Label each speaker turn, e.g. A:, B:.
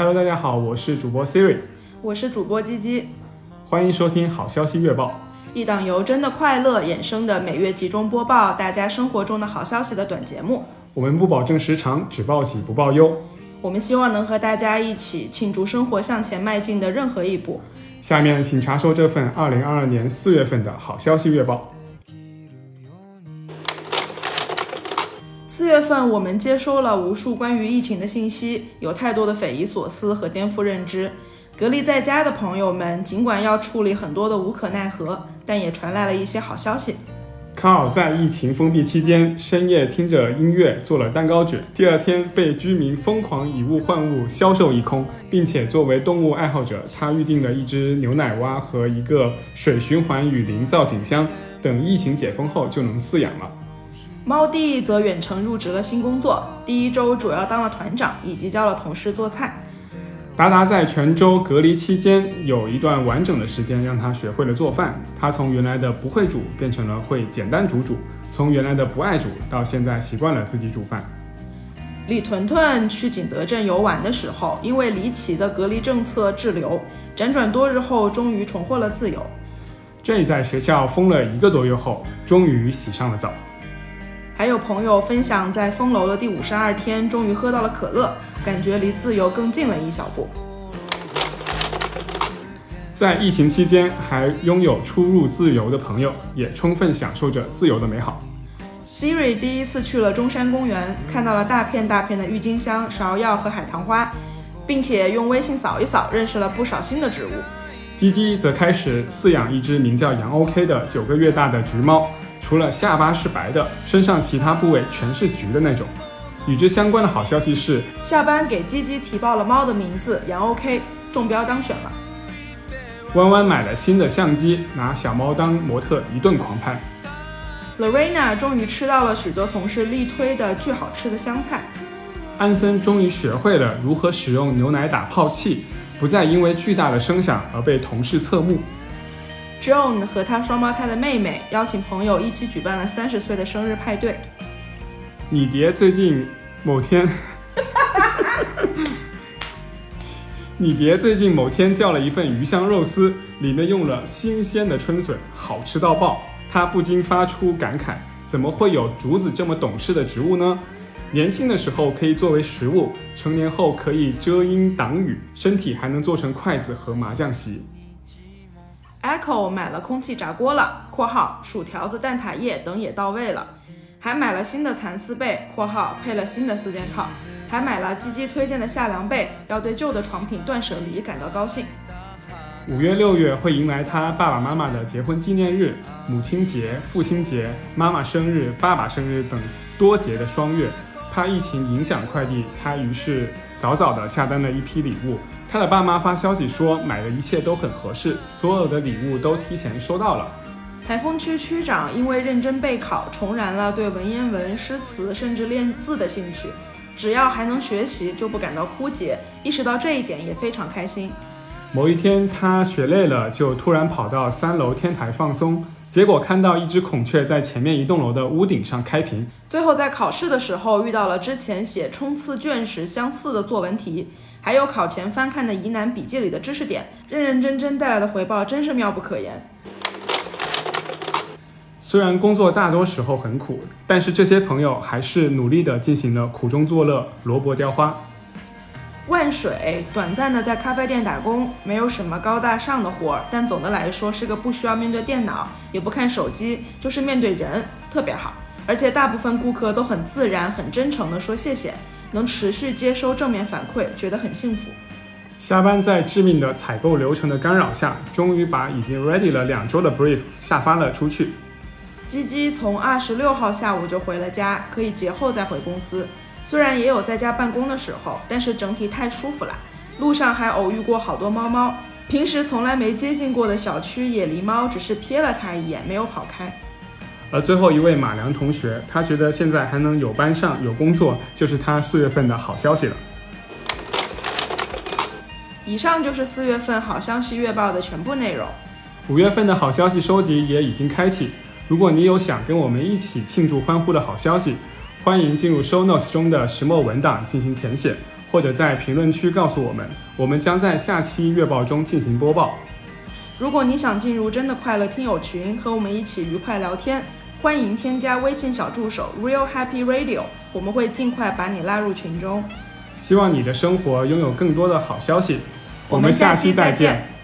A: Hello，大家好，我是主播 Siri，
B: 我是主播鸡鸡，
A: 欢迎收听好消息月报，
B: 一档由真的快乐衍生的每月集中播报大家生活中的好消息的短节目。
A: 我们不保证时长，只报喜不报忧。
B: 我们希望能和大家一起庆祝生活向前迈进的任何一步。
A: 下面请查收这份二零二二年四月份的好消息月报。
B: 四月份，我们接收了无数关于疫情的信息，有太多的匪夷所思和颠覆认知。隔离在家的朋友们，尽管要处理很多的无可奈何，但也传来了一些好消息。
A: 卡尔在疫情封闭期间，深夜听着音乐做了蛋糕卷，第二天被居民疯狂以物换物，销售一空，并且作为动物爱好者，他预定了一只牛奶蛙和一个水循环雨林造景箱，等疫情解封后就能饲养了。
B: 猫弟则远程入职了新工作，第一周主要当了团长，以及教了同事做菜。
A: 达达在泉州隔离期间，有一段完整的时间让他学会了做饭。他从原来的不会煮变成了会简单煮煮，从原来的不爱煮到现在习惯了自己煮饭。
B: 李屯屯去景德镇游玩的时候，因为离奇的隔离政策滞留，辗转多日后终于重获了自由。
A: 这在学校封了一个多月后，终于洗上了澡。
B: 还有朋友分享，在封楼的第五十二天，终于喝到了可乐，感觉离自由更近了一小步。
A: 在疫情期间还拥有出入自由的朋友，也充分享受着自由的美好。
B: Siri 第一次去了中山公园，看到了大片大片的郁金香、芍药和海棠花，并且用微信扫一扫，认识了不少新的植物。
A: 鸡鸡则开始饲养一只名叫杨 OK 的九个月大的橘猫。除了下巴是白的，身上其他部位全是橘的那种。与之相关的好消息是，
B: 下班给鸡鸡提报了猫的名字杨 OK，中标当选了。
A: 弯弯买了新的相机，拿小猫当模特一顿狂拍。
B: Lorena 终于吃到了许多同事力推的巨好吃的香菜。
A: 安森终于学会了如何使用牛奶打泡器，不再因为巨大的声响而被同事侧目。
B: Joan 和他双胞胎的妹妹邀请朋友一起举办了三十岁的生日派对。
A: 你爹最近某天，你爹最近某天叫了一份鱼香肉丝，里面用了新鲜的春笋，好吃到爆。他不禁发出感慨：怎么会有竹子这么懂事的植物呢？年轻的时候可以作为食物，成年后可以遮阴挡雨，身体还能做成筷子和麻将席。
B: Echo 买了空气炸锅了（括号薯条子、蛋挞液等也到位了），还买了新的蚕丝被（括号配了新的四件套），还买了鸡鸡推荐的夏凉被，要对旧的床品断舍离感到高兴。
A: 五月、六月会迎来他爸爸妈妈的结婚纪念日、母亲节、父亲节、妈妈生日、爸爸生日等多节的双月。怕疫情影响快递，他于是早早的下单了一批礼物。他的爸妈发消息说，买的一切都很合适，所有的礼物都提前收到了。
B: 台风区区长因为认真备考，重燃了对文言文、诗词甚至练字的兴趣。只要还能学习，就不感到枯竭。意识到这一点，也非常开心。
A: 某一天，他学累了，就突然跑到三楼天台放松。结果看到一只孔雀在前面一栋楼的屋顶上开屏。
B: 最后在考试的时候遇到了之前写冲刺卷时相似的作文题，还有考前翻看的疑难笔记里的知识点，认认真真带来的回报真是妙不可言。
A: 虽然工作大多时候很苦，但是这些朋友还是努力的进行了苦中作乐，萝卜雕花。
B: 万水短暂的在咖啡店打工，没有什么高大上的活儿，但总的来说是个不需要面对电脑，也不看手机，就是面对人，特别好。而且大部分顾客都很自然、很真诚的说谢谢，能持续接收正面反馈，觉得很幸福。
A: 下班在致命的采购流程的干扰下，终于把已经 ready 了两周的 brief 下发了出去。
B: 鸡鸡从二十六号下午就回了家，可以节后再回公司。虽然也有在家办公的时候，但是整体太舒服了。路上还偶遇过好多猫猫，平时从来没接近过的小区野狸猫，只是瞥了它一眼，没有跑开。
A: 而最后一位马良同学，他觉得现在还能有班上有工作，就是他四月份的好消息了。
B: 以上就是四月份好消息月报的全部内容。
A: 五月份的好消息收集也已经开启，如果你有想跟我们一起庆祝欢呼的好消息。欢迎进入 Show Notes 中的石墨文档进行填写，或者在评论区告诉我们，我们将在下期月报中进行播报。
B: 如果你想进入真的快乐听友群，和我们一起愉快聊天，欢迎添加微信小助手 Real Happy Radio，我们会尽快把你拉入群中。
A: 希望你的生活拥有更多的好消息。
B: 我们下期再
A: 见。
B: 见